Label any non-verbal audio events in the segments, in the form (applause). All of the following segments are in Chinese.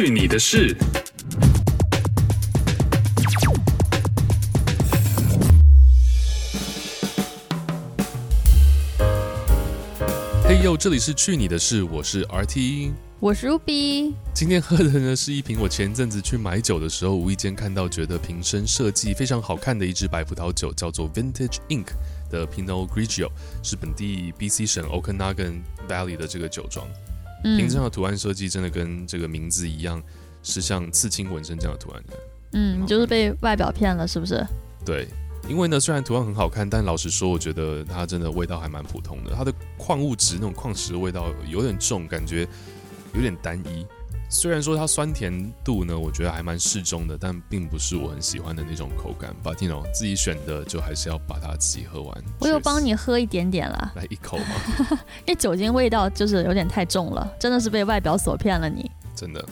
去你的事。嘿呦，这里是去你的事，我是 RT，我是 Ruby。今天喝的呢是一瓶我前阵子去买酒的时候无意间看到，觉得瓶身设计非常好看的一支白葡萄酒，叫做 Vintage Ink 的 Pinot Grigio，是本地 BC 省 Okanagan Valley 的这个酒庄。瓶子上的图案设计真的跟这个名字一样，是像刺青纹身这样的图案的。嗯，就是被外表骗了，是不是？对，因为呢，虽然图案很好看，但老实说，我觉得它真的味道还蛮普通的。它的矿物质那种矿石的味道有点重，感觉有点单一。虽然说它酸甜度呢，我觉得还蛮适中的，但并不是我很喜欢的那种口感。Know，自己选的就还是要把它自己喝完。我有帮你喝一点点啦，来一口嘛。(laughs) 因为酒精味道就是有点太重了，真的是被外表所骗了你。真的。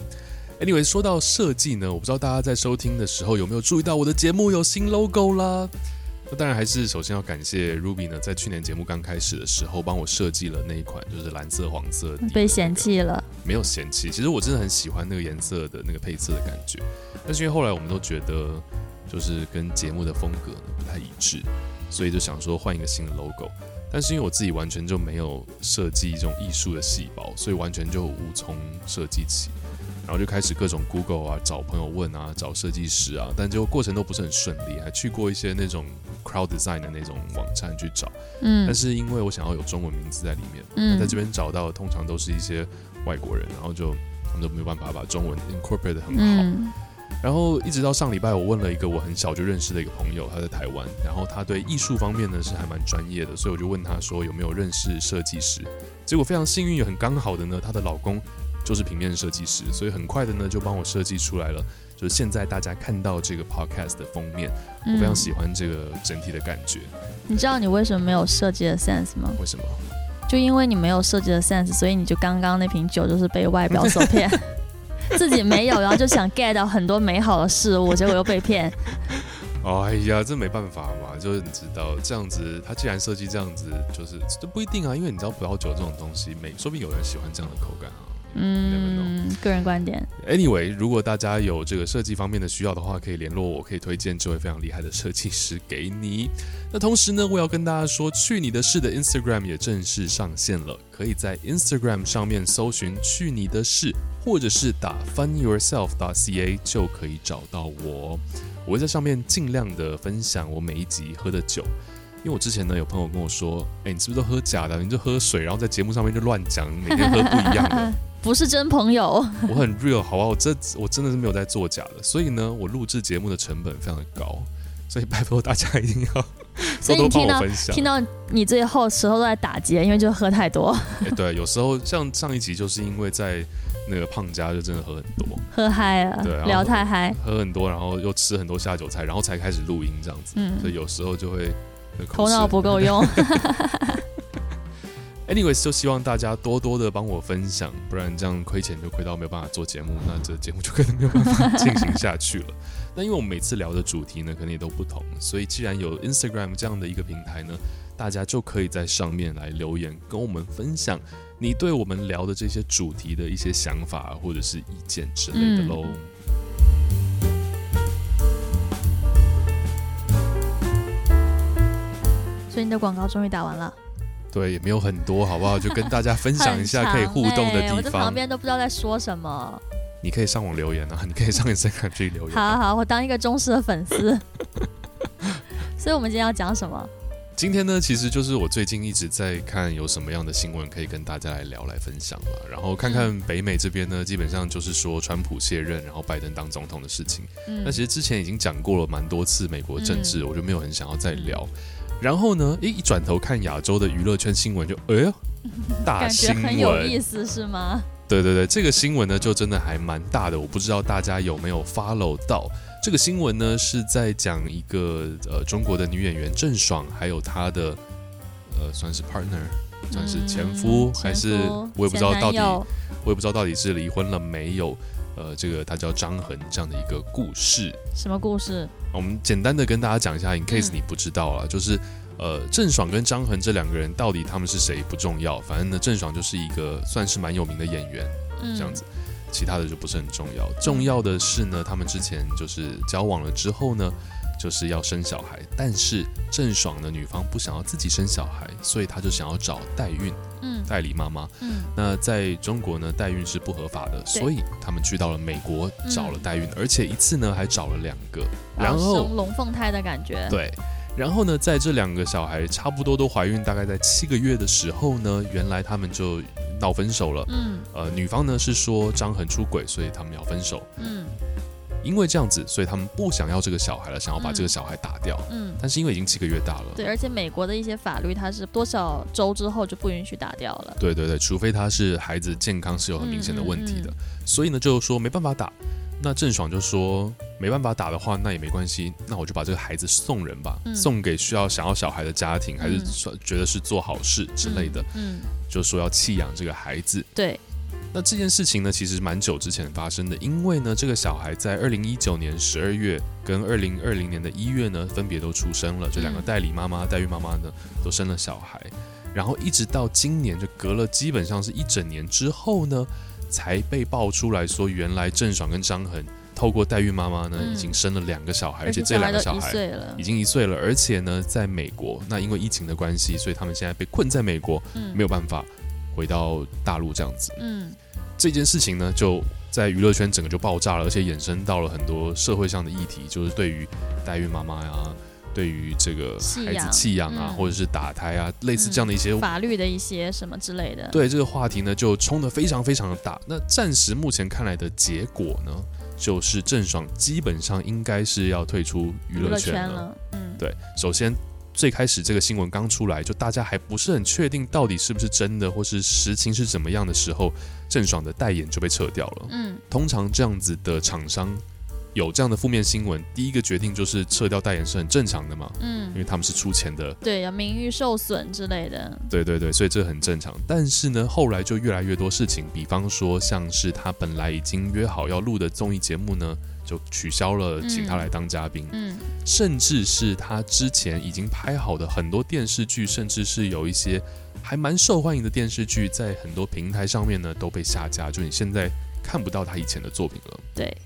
Anyway，说到设计呢，我不知道大家在收听的时候有没有注意到我的节目有新 logo 啦。那当然还是首先要感谢 Ruby 呢，在去年节目刚开始的时候帮我设计了那一款，就是蓝色黄色、那个。被嫌弃了？没有嫌弃，其实我真的很喜欢那个颜色的那个配色的感觉。但是因为后来我们都觉得，就是跟节目的风格呢不太一致，所以就想说换一个新的 logo。但是因为我自己完全就没有设计这种艺术的细胞，所以完全就无从设计起。然后就开始各种 Google 啊，找朋友问啊，找设计师啊，但结果过程都不是很顺利，还去过一些那种 crowd design 的那种网站去找，嗯，但是因为我想要有中文名字在里面，嗯，在这边找到的通常都是一些外国人，然后就他们都没有办法把中文 incorporate 得很好，嗯，然后一直到上礼拜，我问了一个我很小就认识的一个朋友，他在台湾，然后他对艺术方面呢是还蛮专业的，所以我就问他说有没有认识设计师，结果非常幸运也很刚好的呢，她的老公。就是平面设计师，所以很快的呢就帮我设计出来了。就是现在大家看到这个 podcast 的封面，嗯，我非常喜欢这个整体的感觉。你知道你为什么没有设计的 sense 吗？为什么？就因为你没有设计的 sense，所以你就刚刚那瓶酒就是被外表所骗，(laughs) 自己没有，然后就想 get 到很多美好的事物，结果又被骗。(laughs) 哎呀，这没办法嘛，就是你知道这样子，他既然设计这样子，就是这不一定啊，因为你知道葡萄酒这种东西，没说不定有人喜欢这样的口感啊。嗯，个人观点。Anyway，如果大家有这个设计方面的需要的话，可以联络我，可以推荐这位非常厉害的设计师给你。那同时呢，我要跟大家说，去你的事的 Instagram 也正式上线了，可以在 Instagram 上面搜寻“去你的事”，或者是打 funyourself.ca 就可以找到我。我会在上面尽量的分享我每一集喝的酒。因为我之前呢，有朋友跟我说：“哎，你是不是都喝假的？你就喝水，然后在节目上面就乱讲，每天喝不一样的，(laughs) (laughs) 不是真朋友。(laughs) ”我很 real，好吧，我这我真的是没有在作假的。所以呢，我录制节目的成本非常的高，所以拜托大家一定要 (laughs) 多多帮我分享。听到你最后时候都在打结，因为就喝太多。哎，对，有时候像上一集就是因为在那个胖家就真的喝很多，喝嗨了，对，聊太嗨，喝很多，然后又吃很多下酒菜，然后才开始录音这样子。嗯，所以有时候就会。头脑不够用。(laughs) Anyways，就希望大家多多的帮我分享，不然这样亏钱就亏到没有办法做节目，那这节目就可能没有办法进行下去了。(laughs) 那因为我们每次聊的主题呢，可能也都不同，所以既然有 Instagram 这样的一个平台呢，大家就可以在上面来留言，跟我们分享你对我们聊的这些主题的一些想法或者是意见之类的喽。嗯所以你的广告终于打完了，对，也没有很多，好不好？就跟大家分享一下 (laughs) 可以互动的地方。欸、我在旁边都不知道在说什么。你可以上网留言啊，你可以上 Instagram 去留言。好好好，我当一个忠实的粉丝。(laughs) 所以，我们今天要讲什么？今天呢，其实就是我最近一直在看有什么样的新闻可以跟大家来聊、来分享嘛。然后看看北美这边呢，基本上就是说川普卸任，然后拜登当总统的事情。嗯。那其实之前已经讲过了蛮多次美国政治，嗯、我就没有很想要再聊。然后呢，一转头看亚洲的娱乐圈新闻就，就哎呦，(laughs) 大新闻，很有意思是吗？对对对，这个新闻呢，就真的还蛮大的。我不知道大家有没有 follow 到这个新闻呢？是在讲一个呃中国的女演员郑爽，还有她的呃算是 partner，算是前夫，嗯、还是我也不知道到底，我也不知道到底是离婚了没有。呃，这个他叫张恒这样的一个故事。什么故事？我们简单的跟大家讲一下，in case 你不知道啊，嗯、就是呃，郑爽跟张恒这两个人到底他们是谁不重要，反正呢，郑爽就是一个算是蛮有名的演员，嗯、这样子。其他的就不是很重要。重要的是呢，他们之前就是交往了之后呢，就是要生小孩，但是郑爽的女方不想要自己生小孩，所以她就想要找代孕，嗯，代理妈妈，嗯，那在中国呢，代孕是不合法的，所以他们去到了美国找了代孕，嗯、而且一次呢还找了两个，然后生龙凤胎的感觉，对，然后呢，在这两个小孩差不多都怀孕，大概在七个月的时候呢，原来他们就闹分手了，嗯，呃，女方呢是说张恒出轨，所以他们要分手，嗯。因为这样子，所以他们不想要这个小孩了，想要把这个小孩打掉。嗯，但是因为已经七个月大了，对，而且美国的一些法律，它是多少周之后就不允许打掉了。对对对，除非他是孩子健康是有很明显的问题的，嗯嗯嗯，所以呢，就说没办法打。那郑爽就说没办法打的话，那也没关系，那我就把这个孩子送人吧，嗯、送给需要想要小孩的家庭，还是说觉得是做好事之类的。嗯，嗯，就说要弃养这个孩子。对。那这件事情呢，其实蛮久之前发生的，因为呢，这个小孩在二零一九年十二月跟二零二零年的一月呢，分别都出生了，这两个代理妈妈、代孕妈妈呢，都生了小孩，然后一直到今年，就隔了基本上是一整年之后呢，才被爆出来说，原来郑爽跟张恒透过代孕妈妈呢，已经生了两个小孩，而且这两个小孩。已经一岁了，而且呢，在美国，那因为疫情的关系，所以他们现在被困在美国，没有办法回到大陆这样子，嗯。这件事情呢，就在娱乐圈整个就爆炸了，而且衍生到了很多社会上的议题，就是对于代孕妈妈呀，对于这个孩子弃养啊，或者是打胎啊，类似这样的一些法律的一些什么之类的。对这个话题呢，就冲得非常非常的大。那暂时目前看来的结果呢，就是郑爽基本上应该是要退出娱乐圈了。嗯，对，首先。最开始这个新闻刚出来，就大家还不是很确定到底是不是真的，或是实情是怎么样的时候，郑爽的代言就被撤掉了。嗯，通常这样子的厂商有这样的负面新闻，第一个决定就是撤掉代言是很正常的嘛。嗯，因为他们是出钱的。对，有名誉受损之类的。对对对，所以这很正常。但是呢，后来就越来越多事情，比方说像是他本来已经约好要录的综艺节目呢。就取消了，请他来当嘉宾。嗯，甚至是他之前已经拍好的很多电视剧，甚至是有一些还蛮受欢迎的电视剧，在很多平台上面呢都被下架，就你现在看不到他以前的作品了。对，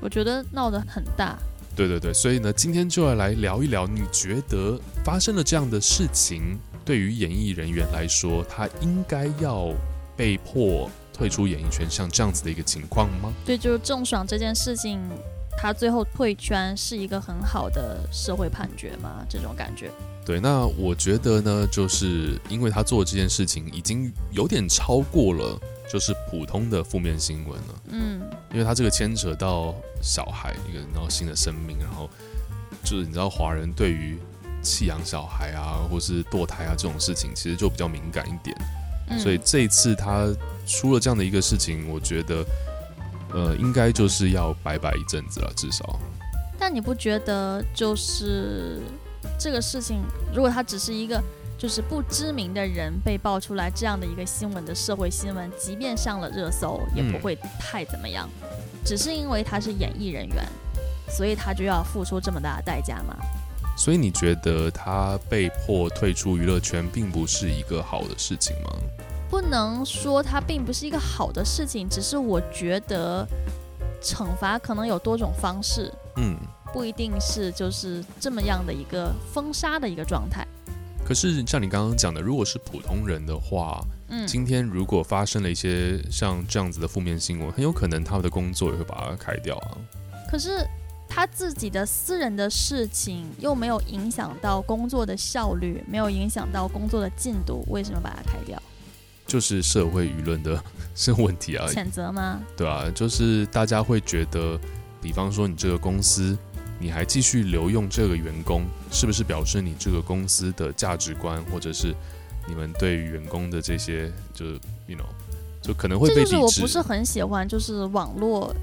我觉得闹得很大。对对对，所以呢，今天就要来聊一聊，你觉得发生了这样的事情，对于演艺人员来说，他应该要被迫退出演艺圈，像这样子的一个情况吗？对，就是郑爽这件事情，他最后退圈是一个很好的社会判决吗？这种感觉。对，那我觉得呢，就是因为他做这件事情已经有点超过了，就是普通的负面新闻了。嗯，因为他这个牵扯到小孩一个然后新的生命，然后就是你知道华人对于弃养小孩啊，或是堕胎啊这种事情，其实就比较敏感一点。嗯，所以这一次他。出了这样的一个事情，我觉得，呃，应该就是要拜拜一阵子了，至少。但你不觉得，就是这个事情，如果他只是一个就是不知名的人被爆出来这样的一个新闻的社会新闻，即便上了热搜，也不会太怎么样。嗯，只是因为他是演艺人员，所以他就要付出这么大的代价吗？所以你觉得他被迫退出娱乐圈，并不是一个好的事情吗？不能说他并不是一个好的事情，只是我觉得惩罚可能有多种方式，嗯，不一定是就是这么样的一个封杀的一个状态。可是像你刚刚讲的，如果是普通人的话，嗯，今天如果发生了一些像这样子的负面新闻，很有可能他们的工作也会把它开掉啊。可是他自己的私人的事情又没有影响到工作的效率，没有影响到工作的进度，为什么把它开掉？就是社会舆论的 (laughs) 是问题啊，谴责吗？对啊，就是大家会觉得，比方说你这个公司，你还继续留用这个员工，是不是表示你这个公司的价值观，或者是你们对于员工的这些，就是 you know，就可能会被。这就是我不是很喜欢，就是网络。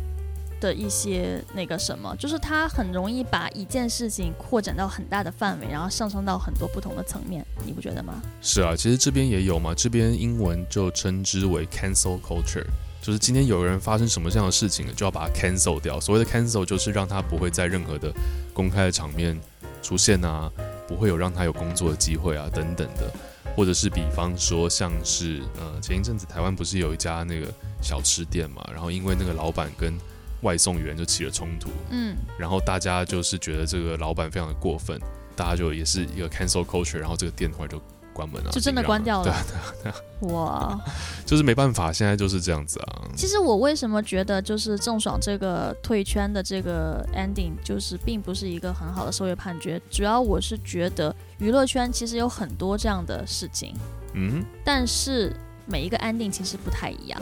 的一些那个什么，就是他很容易把一件事情扩展到很大的范围，然后上升到很多不同的层面，你不觉得吗？是啊，其实这边也有嘛，这边英文就称之为 cancel culture，就是今天有人发生什么这样的事情了，就要把它 cancel 掉。所谓的 cancel 就是让他不会在任何的公开的场面出现啊，不会有让他有工作的机会啊等等的。或者是比方说像是呃前一阵子台湾不是有一家那个小吃店嘛，然后因为那个老板跟外送员就起了冲突，嗯，然后大家就是觉得这个老板非常的过分，大家就也是一个 cancel culture，然后这个店后来就。关门了，就真的关掉了。对啊，对啊，哇，(laughs) 就是没办法，现在就是这样子啊。其实我为什么觉得就是郑爽这个退圈的这个 ending，就是并不是一个很好的社会判决。主要我是觉得娱乐圈其实有很多这样的事情，嗯，但是每一个 ending 其实不太一样。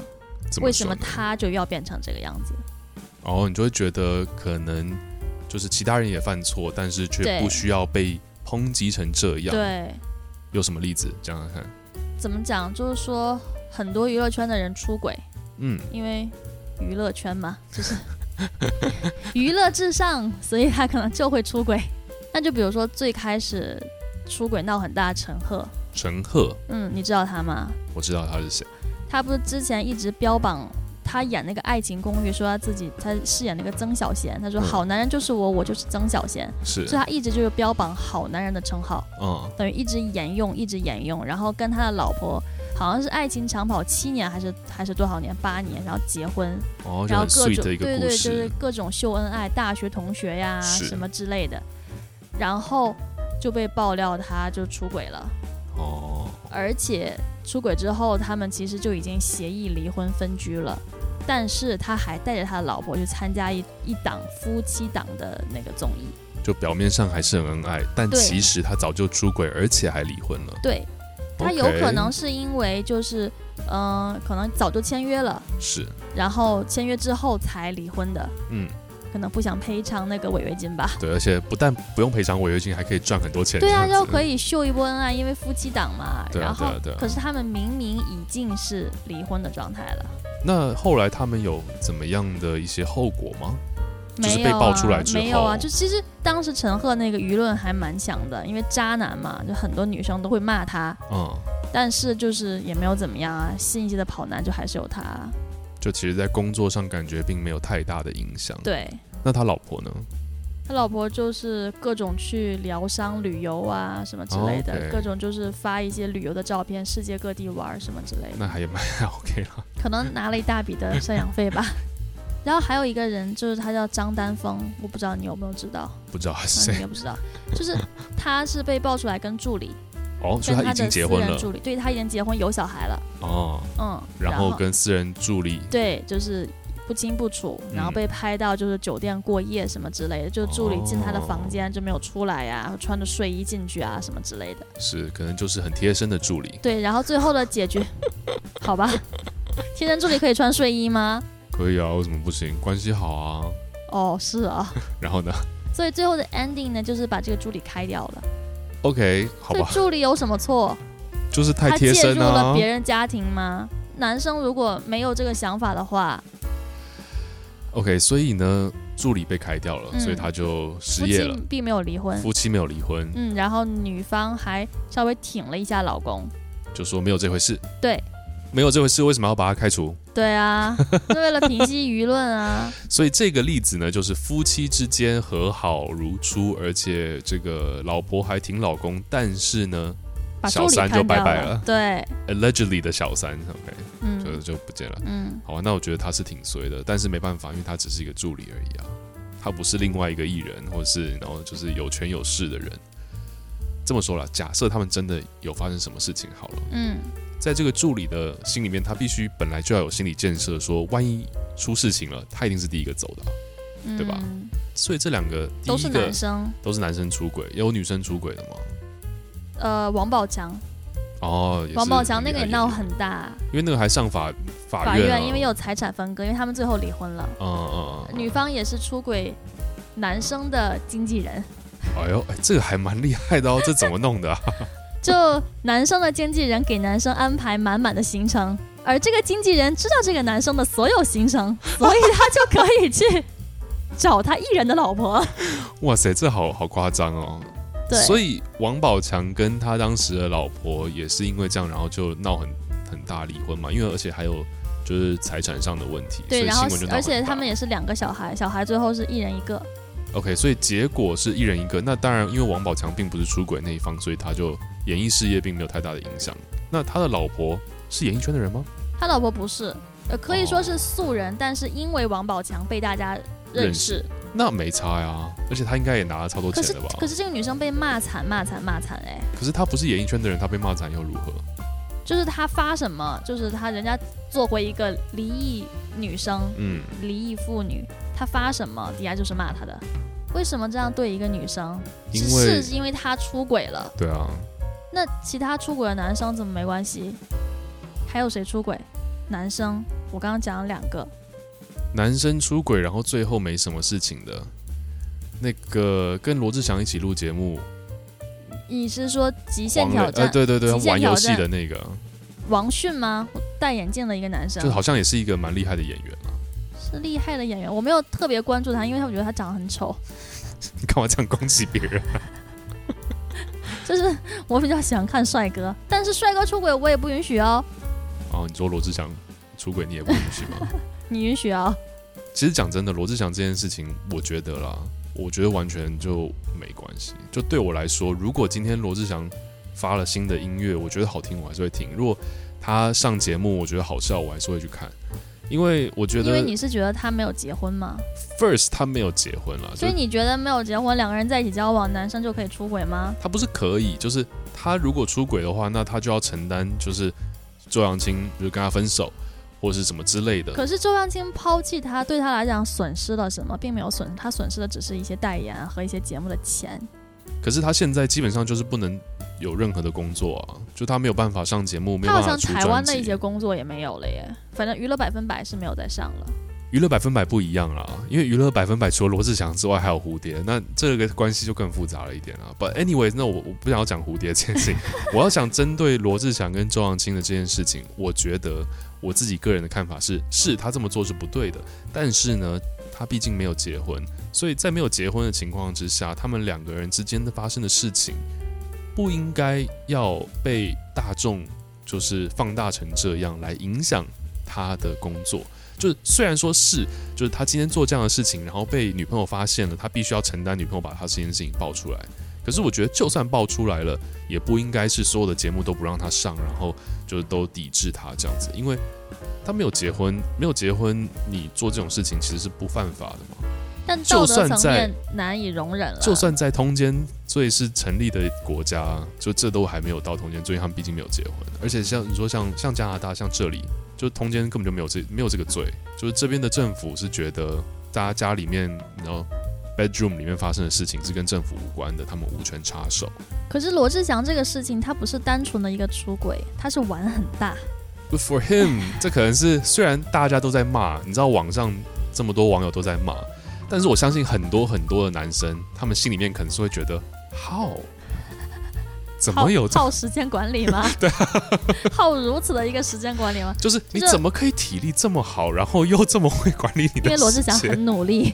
为什么他就要变成这个样子？哦，你就会觉得可能就是其他人也犯错，但是却不需要被抨击成这样。对。有什么例子讲讲看？怎么讲？就是说很多娱乐圈的人出轨，嗯，因为娱乐圈嘛，就是 (laughs) 娱乐至上，所以他可能就会出轨。那就比如说最开始出轨闹很大的陈赫，陈赫，嗯，你知道他吗？我知道他是谁。他不是之前一直标榜。他演那个《爱情公寓》，说他自己他饰演那个曾小贤，他说好男人就是我，我就是曾小贤，是，所以他一直就是标榜好男人的称号，嗯，等于一直沿用，一直沿用，然后跟他的老婆好像是爱情长跑七年还是还是多少年？八年，然后结婚，哦，然后各种对对，就是各种秀恩爱，大学同学呀什么之类的，然后就被爆料他就出轨了，哦，而且出轨之后，他们其实就已经协议离婚分居了。但是他还带着他的老婆去参加一一档夫妻档的那个综艺，就表面上还是很恩爱，但其实他早就出轨，而且还离婚了。对，他有可能是因为就是，嗯、呃，可能早就签约了，是，然后签约之后才离婚的。嗯，可能不想赔偿那个违约金吧。对，而且不但不用赔偿违约金，还可以赚很多钱。对啊，就可以秀一波恩爱，因为夫妻档嘛。对啊，对啊，对啊。可是他们明明已经是离婚的状态了。那后来他们有怎么样的一些后果吗？就是被爆出来之后。没有啊，就其实当时陈赫那个舆论还蛮强的，因为渣男嘛，就很多女生都会骂他。嗯。但是就是也没有怎么样啊，新一季的跑男就还是有他。就其实，在工作上感觉并没有太大的影响。对。那他老婆呢？他老婆就是各种去疗伤旅游啊，什么之类的，oh, okay. 各种就是发一些旅游的照片，世界各地玩什么之类的。那还也蛮 (laughs) OK 了。可能拿了一大笔的赡养费吧。(laughs) 然后还有一个人，就是他叫张丹峰，我不知道你有没有知道？不知道谁？应该不知道。就是他是被爆出来跟助理，哦，所以他已经结婚了。助理，对，他已经结婚有小孩了。哦，嗯，然后跟私人助理，对，就是。不清不楚，然后被拍到就是酒店过夜什么之类的，嗯、就助理进他的房间就没有出来呀、啊，穿着睡衣进去啊什么之类的。是，可能就是很贴身的助理。对，然后最后的解决，(laughs) 好吧，贴身助理可以穿睡衣吗？可以啊，为什么不行？关系好啊。哦，是啊。(laughs) 然后呢？所以最后的 ending 呢，就是把这个助理开掉了。OK，好吧。助理有什么错？就是太贴身了、啊。他介入了别人家庭吗？男生如果没有这个想法的话。OK，所以呢，助理被开掉了，嗯、所以他就失业了。并没有离婚，夫妻没有离婚。嗯，然后女方还稍微挺了一下老公，就说没有这回事。对，没有这回事，为什么要把他开除？对啊，(laughs) 是为了平息舆论啊。(laughs) 所以这个例子呢，就是夫妻之间和好如初，而且这个老婆还挺老公，但是呢，小三就拜拜了。对，allegedly 的小三，OK。嗯，就就不见了。嗯，好啊，那我觉得他是挺衰的，但是没办法，因为他只是一个助理而已啊，他不是另外一个艺人，或者是然后就是有权有势的人。这么说了，假设他们真的有发生什么事情，好了，嗯，在这个助理的心里面，他必须本来就要有心理建设，说万一出事情了，他一定是第一个走的啊，嗯，对吧？所以这两个第一个都是男生，都是男生出轨，有女生出轨的吗？呃，王宝强。哦，王宝强那个也闹很大，因为那个还上法法院，法院，因为有财产分割，因为他们最后离婚了。嗯嗯嗯，女方也是出轨男生的经纪人。哎呦，哎，这个还蛮厉害的哦，(laughs) 这怎么弄的啊？(laughs) 就男生的经纪人给男生安排满满的行程，而这个经纪人知道这个男生的所有行程，(laughs) 所以他就可以去找他艺人的老婆。哇塞，这好好夸张哦。所以王宝强跟他当时的老婆也是因为这样，然后就闹很很大离婚嘛。因为而且还有就是财产上的问题。对，然后而且他们也是两个小孩，小孩最后是一人一个。OK，所以结果是一人一个。那当然，因为王宝强并不是出轨那一方，所以他就演艺事业并没有太大的影响。那他的老婆是演艺圈的人吗？他老婆不是，呃，可以说是素人，哦、但是因为王宝强被大家认识，认识那没差呀。而且他应该也拿了超多钱的吧？可是，这个女生被骂惨骂惨骂惨哎。可是她不是演艺圈的人，她被骂惨又如何？就是她发什么，就是她人家做回一个离异女生，嗯，离异妇女，她发什么底下就是骂她的。为什么这样对一个女生？因为是因为她出轨了。对啊。那其他出轨的男生怎么没关系？还有谁出轨？男生，我刚刚讲了两个。男生出轨，然后最后没什么事情的，那个跟罗志祥一起录节目。你是说极限挑战？呃、对对对，玩游戏的那个。王迅吗？戴眼镜的一个男生。就好像也是一个蛮厉害的演员啊。是厉害的演员，我没有特别关注他，因为他我觉得他长得很丑。你 (laughs) 干嘛这样攻击别人啊？(laughs) 就是我比较喜欢看帅哥，但是帅哥出轨我也不允许哦。哦，你说罗志祥出轨你也不允许吗？(laughs) 你允许啊？其实讲真的，罗志祥这件事情，我觉得啦，我觉得完全就没关系。就对我来说，如果今天罗志祥发了新的音乐，我觉得好听，我还是会听；如果他上节目，我觉得好笑，我还是会去看。因为我觉得，因为你是觉得他没有结婚吗？First，他没有结婚了，所以你觉得没有结婚，两个人在一起交往，男生就可以出轨吗？他不是可以，就是他如果出轨的话，那他就要承担，就是周扬青就是跟他分手，或者是什么之类的。可是周扬青抛弃他，对他来讲损失了什么，并没有损，他损失的只是一些代言和一些节目的钱。可是他现在基本上就是不能。有任何的工作啊，就他没有办法上节目，没有办法出专辑。他好像台湾的一些工作也没有了耶。反正娱乐百分百是没有再上了。娱乐百分百不一样啦，因为娱乐百分百除了罗志祥之外，还有蝴蝶，那这个关系就更复杂了一点啊。But anyway，那我我不想要讲蝴蝶这件事情，(laughs) 我要想针对罗志祥跟周扬青的这件事情，我觉得我自己个人的看法是，是他这么做是不对的。但是呢，他毕竟没有结婚，所以在没有结婚的情况之下，他们两个人之间的发生的事情。不应该要被大众就是放大成这样来影响他的工作。就是虽然说是，就是他今天做这样的事情，然后被女朋友发现了，他必须要承担女朋友把他这件事情爆出来。可是我觉得，就算爆出来了，也不应该是所有的节目都不让他上，然后就是都抵制他这样子，因为他没有结婚，(laughs) 没有结婚，你做这种事情其实是不犯法的嘛。但道德层面难以容忍了。就算在通奸所以是成立的国家，就这都还没有到通奸罪，他们毕竟没有结婚。而且像你说像，像加拿大，像这里，就通奸根本就没有这没有这个罪。就是这边的政府是觉得，大家家里面然后 bedroom 里面发生的事情是跟政府无关的，他们无权插手。可是罗志祥这个事情，他不是单纯的一个出轨，他是玩很大。But for him，这可能是虽然大家都在骂，你知道网上这么多网友都在骂。但是我相信很多很多的男生，他们心里面可能是会觉得，How？怎么有耗时间管理吗？(laughs) 对，(laughs) 耗如此的一个时间管理吗？就是你怎么可以体力这么好，然后又这么会管理你的？因为罗志祥很努力，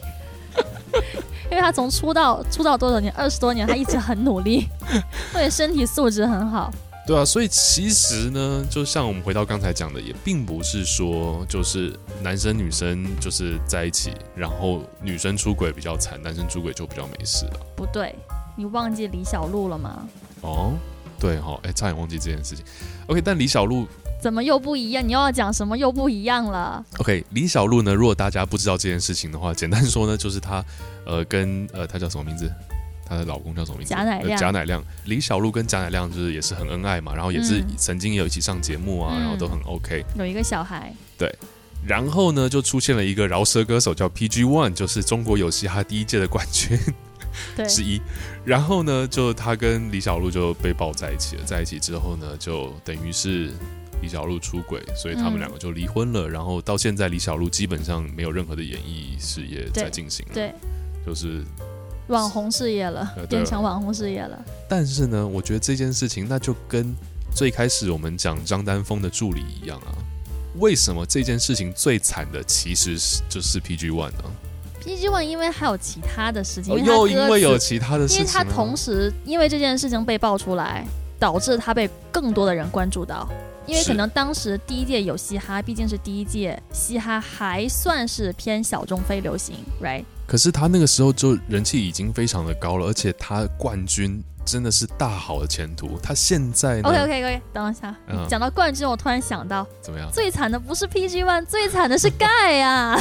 因为他从出道出道多少年，二十多年，他一直很努力，(laughs) 所以身体素质很好。对啊，所以其实呢，就像我们回到刚才讲的，也并不是说就是男生女生就是在一起，然后女生出轨比较惨，男生出轨就比较没事了。不对，你忘记李小璐了吗？哦，对哈、哦，哎，差点忘记这件事情。OK，但李小璐怎么又不一样？你又要讲什么又不一样了？OK，李小璐呢？如果大家不知道这件事情的话，简单说呢，就是她呃跟呃她叫什么名字？她的老公叫什么名字？贾乃亮。贾乃亮，李小璐跟贾乃亮就是也是很恩爱嘛，然后也是曾经也有一起上节目啊，嗯、然后都很 OK。有一个小孩。对，然后呢，就出现了一个饶舌歌手叫 PG One，就是中国有嘻哈第一届的冠军之一。然后呢，就他跟李小璐就被抱在一起了，在一起之后呢，就等于是李小璐出轨，所以他们两个就离婚了。嗯、然后到现在，李小璐基本上没有任何的演艺事业在进行了，对，就是。网红事业了，变成网红事业了。但是呢，我觉得这件事情那就跟最开始我们讲张丹峰的助理一样啊。为什么这件事情最惨的其实是就是 PG One 呢？PG One 因为还有其他的事情，哦、又因为有其他的事情，因为他同时因为这件事情被爆出来，导致他被更多的人关注到。因为可能当时第一届有嘻哈，毕竟是第一届嘻哈，还算是偏小众非流行，right？可是他那个时候就人气已经非常的高了，而且他冠军真的是大好的前途。他现在 OK OK OK，等一下，嗯、讲到冠军，我突然想到，怎么样？最惨的不是 PG One，最惨的是盖啊。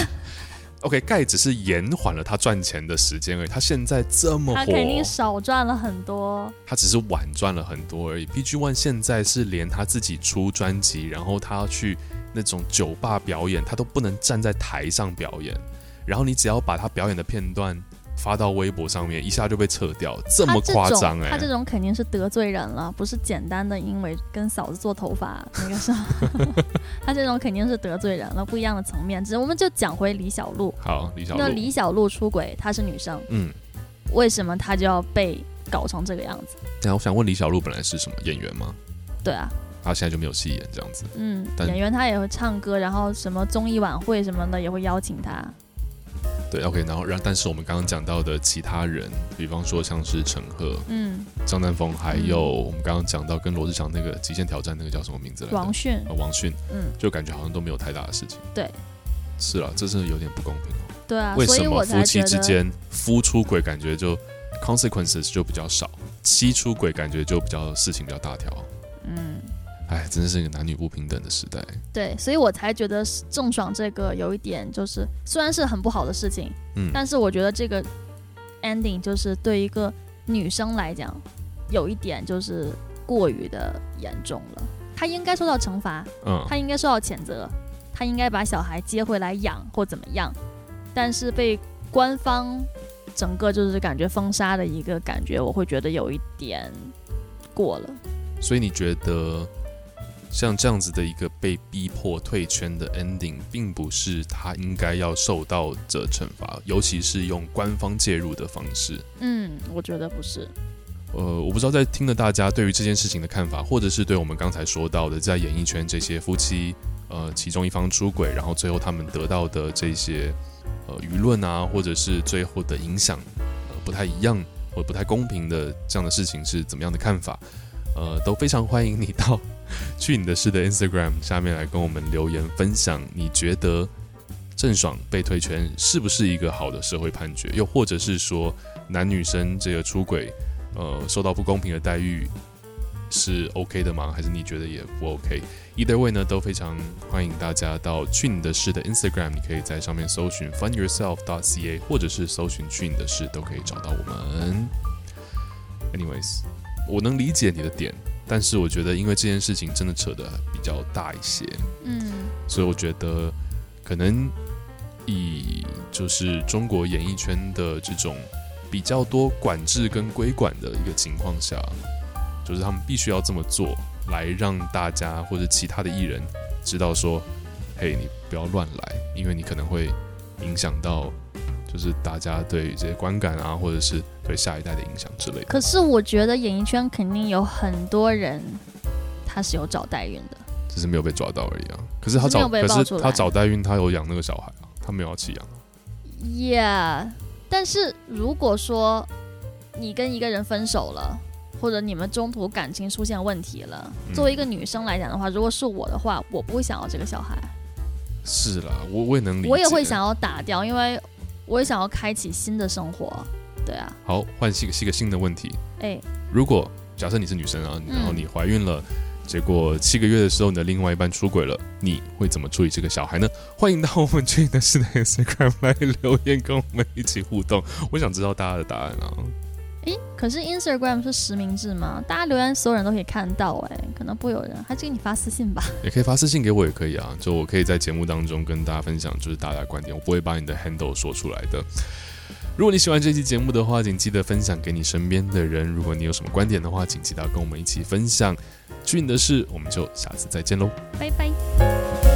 OK，盖只是延缓了他赚钱的时间而已。他现在这么火，他肯定少赚了很多。他只是晚赚了很多而已。PG One 现在是连他自己出专辑，然后他要去那种酒吧表演，他都不能站在台上表演。然后你只要把他表演的片段发到微博上面，一下就被撤掉，这么夸张哎！他这种肯定是得罪人了，不是简单的因为跟嫂子做头发那个是。(laughs) 他这种肯定是得罪人了，不一样的层面。只是我们就讲回李小璐。好，李小璐。那李小璐出轨，她是女生，嗯，为什么她就要被搞成这个样子？那我想问李小璐本来是什么演员吗？对啊，她现在就没有戏演这样子。嗯，演员她也会唱歌，然后什么综艺晚会什么的也会邀请她。对，OK，然后让，但是我们刚刚讲到的其他人，比方说像是陈赫，嗯，张丹峰，还有我们刚刚讲到跟罗志祥那个极限挑战那个叫什么名字来着？王迅，呃，王迅，嗯，就感觉好像都没有太大的事情。对，是了，这是有点不公平哦。对啊，为什么夫妻之间夫出轨感觉就 consequences 就比较少，妻出轨感觉就比较事情比较大条？嗯。哎，真的是一个男女不平等的时代。对，所以我才觉得郑爽这个有一点，就是虽然是很不好的事情，嗯，但是我觉得这个 ending 就是对一个女生来讲，有一点就是过于的严重了。她应该受到惩罚，嗯，她应该受到谴责，她应该把小孩接回来养或怎么样。但是被官方整个就是感觉封杀的一个感觉，我会觉得有一点过了。所以你觉得？像这样子的一个被逼迫退圈的 ending，并不是他应该要受到的惩罚，尤其是用官方介入的方式。嗯，我觉得不是。呃，我不知道在听的大家对于这件事情的看法，或者是对我们刚才说到的在演艺圈这些夫妻，呃，其中一方出轨，然后最后他们得到的这些呃舆论啊，或者是最后的影响，呃，不太一样或不太公平的这样的事情是怎么样的看法？呃，都非常欢迎你到。去你的事的 Instagram 下面来跟我们留言分享，你觉得郑爽被退圈是不是一个好的社会判决？又或者是说男女生这个出轨，呃，受到不公平的待遇是 OK 的吗？还是你觉得也不 OK？Either way 呢，都非常欢迎大家到去你的事的 Instagram，你可以在上面搜寻 funyourself.ca，或者是搜寻去你的事，都可以找到我们。Anyways，我能理解你的点。但是我觉得，因为这件事情真的扯得比较大一些，嗯，所以我觉得可能以就是中国演艺圈的这种比较多管制跟规管的一个情况下，就是他们必须要这么做，来让大家或者其他的艺人知道说，嘿，你不要乱来，因为你可能会影响到。就是大家对于这些观感啊，或者是对下一代的影响之类的。可是我觉得演艺圈肯定有很多人，他是有找代孕的，只是没有被抓到而已啊。可是他找，可是他找代孕，他有养那个小孩啊，他没有要弃养啊。Yeah，但是如果说你跟一个人分手了，或者你们中途感情出现问题了，嗯，作为一个女生来讲的话，如果是我的话，我不会想要这个小孩。是啦，我我也能理解，我也会想要打掉，因为。我也想要开启新的生活，对啊。好，换一个一个新的问题。哎、欸，如果假设你是女生啊，然后你怀孕了，嗯，结果七个月的时候你的另外一半出轨了，你会怎么处理这个小孩呢？欢迎到我们去的是的 Instagram 来留言，跟我们一起互动。我想知道大家的答案啊。哎、欸，可是 Instagram 是实名制吗？大家留言所有人都可以看到，哎，可能不会有人，还是给你发私信吧。(laughs) 也可以发私信给我，也可以啊。就我可以在节目当中跟大家分享，就是大家的观点，我不会把你的 handle 说出来的。如果你喜欢这期节目的话，请记得分享给你身边的人。如果你有什么观点的话，请记得跟我们一起分享。去你的事，我们就下次再见喽，拜拜。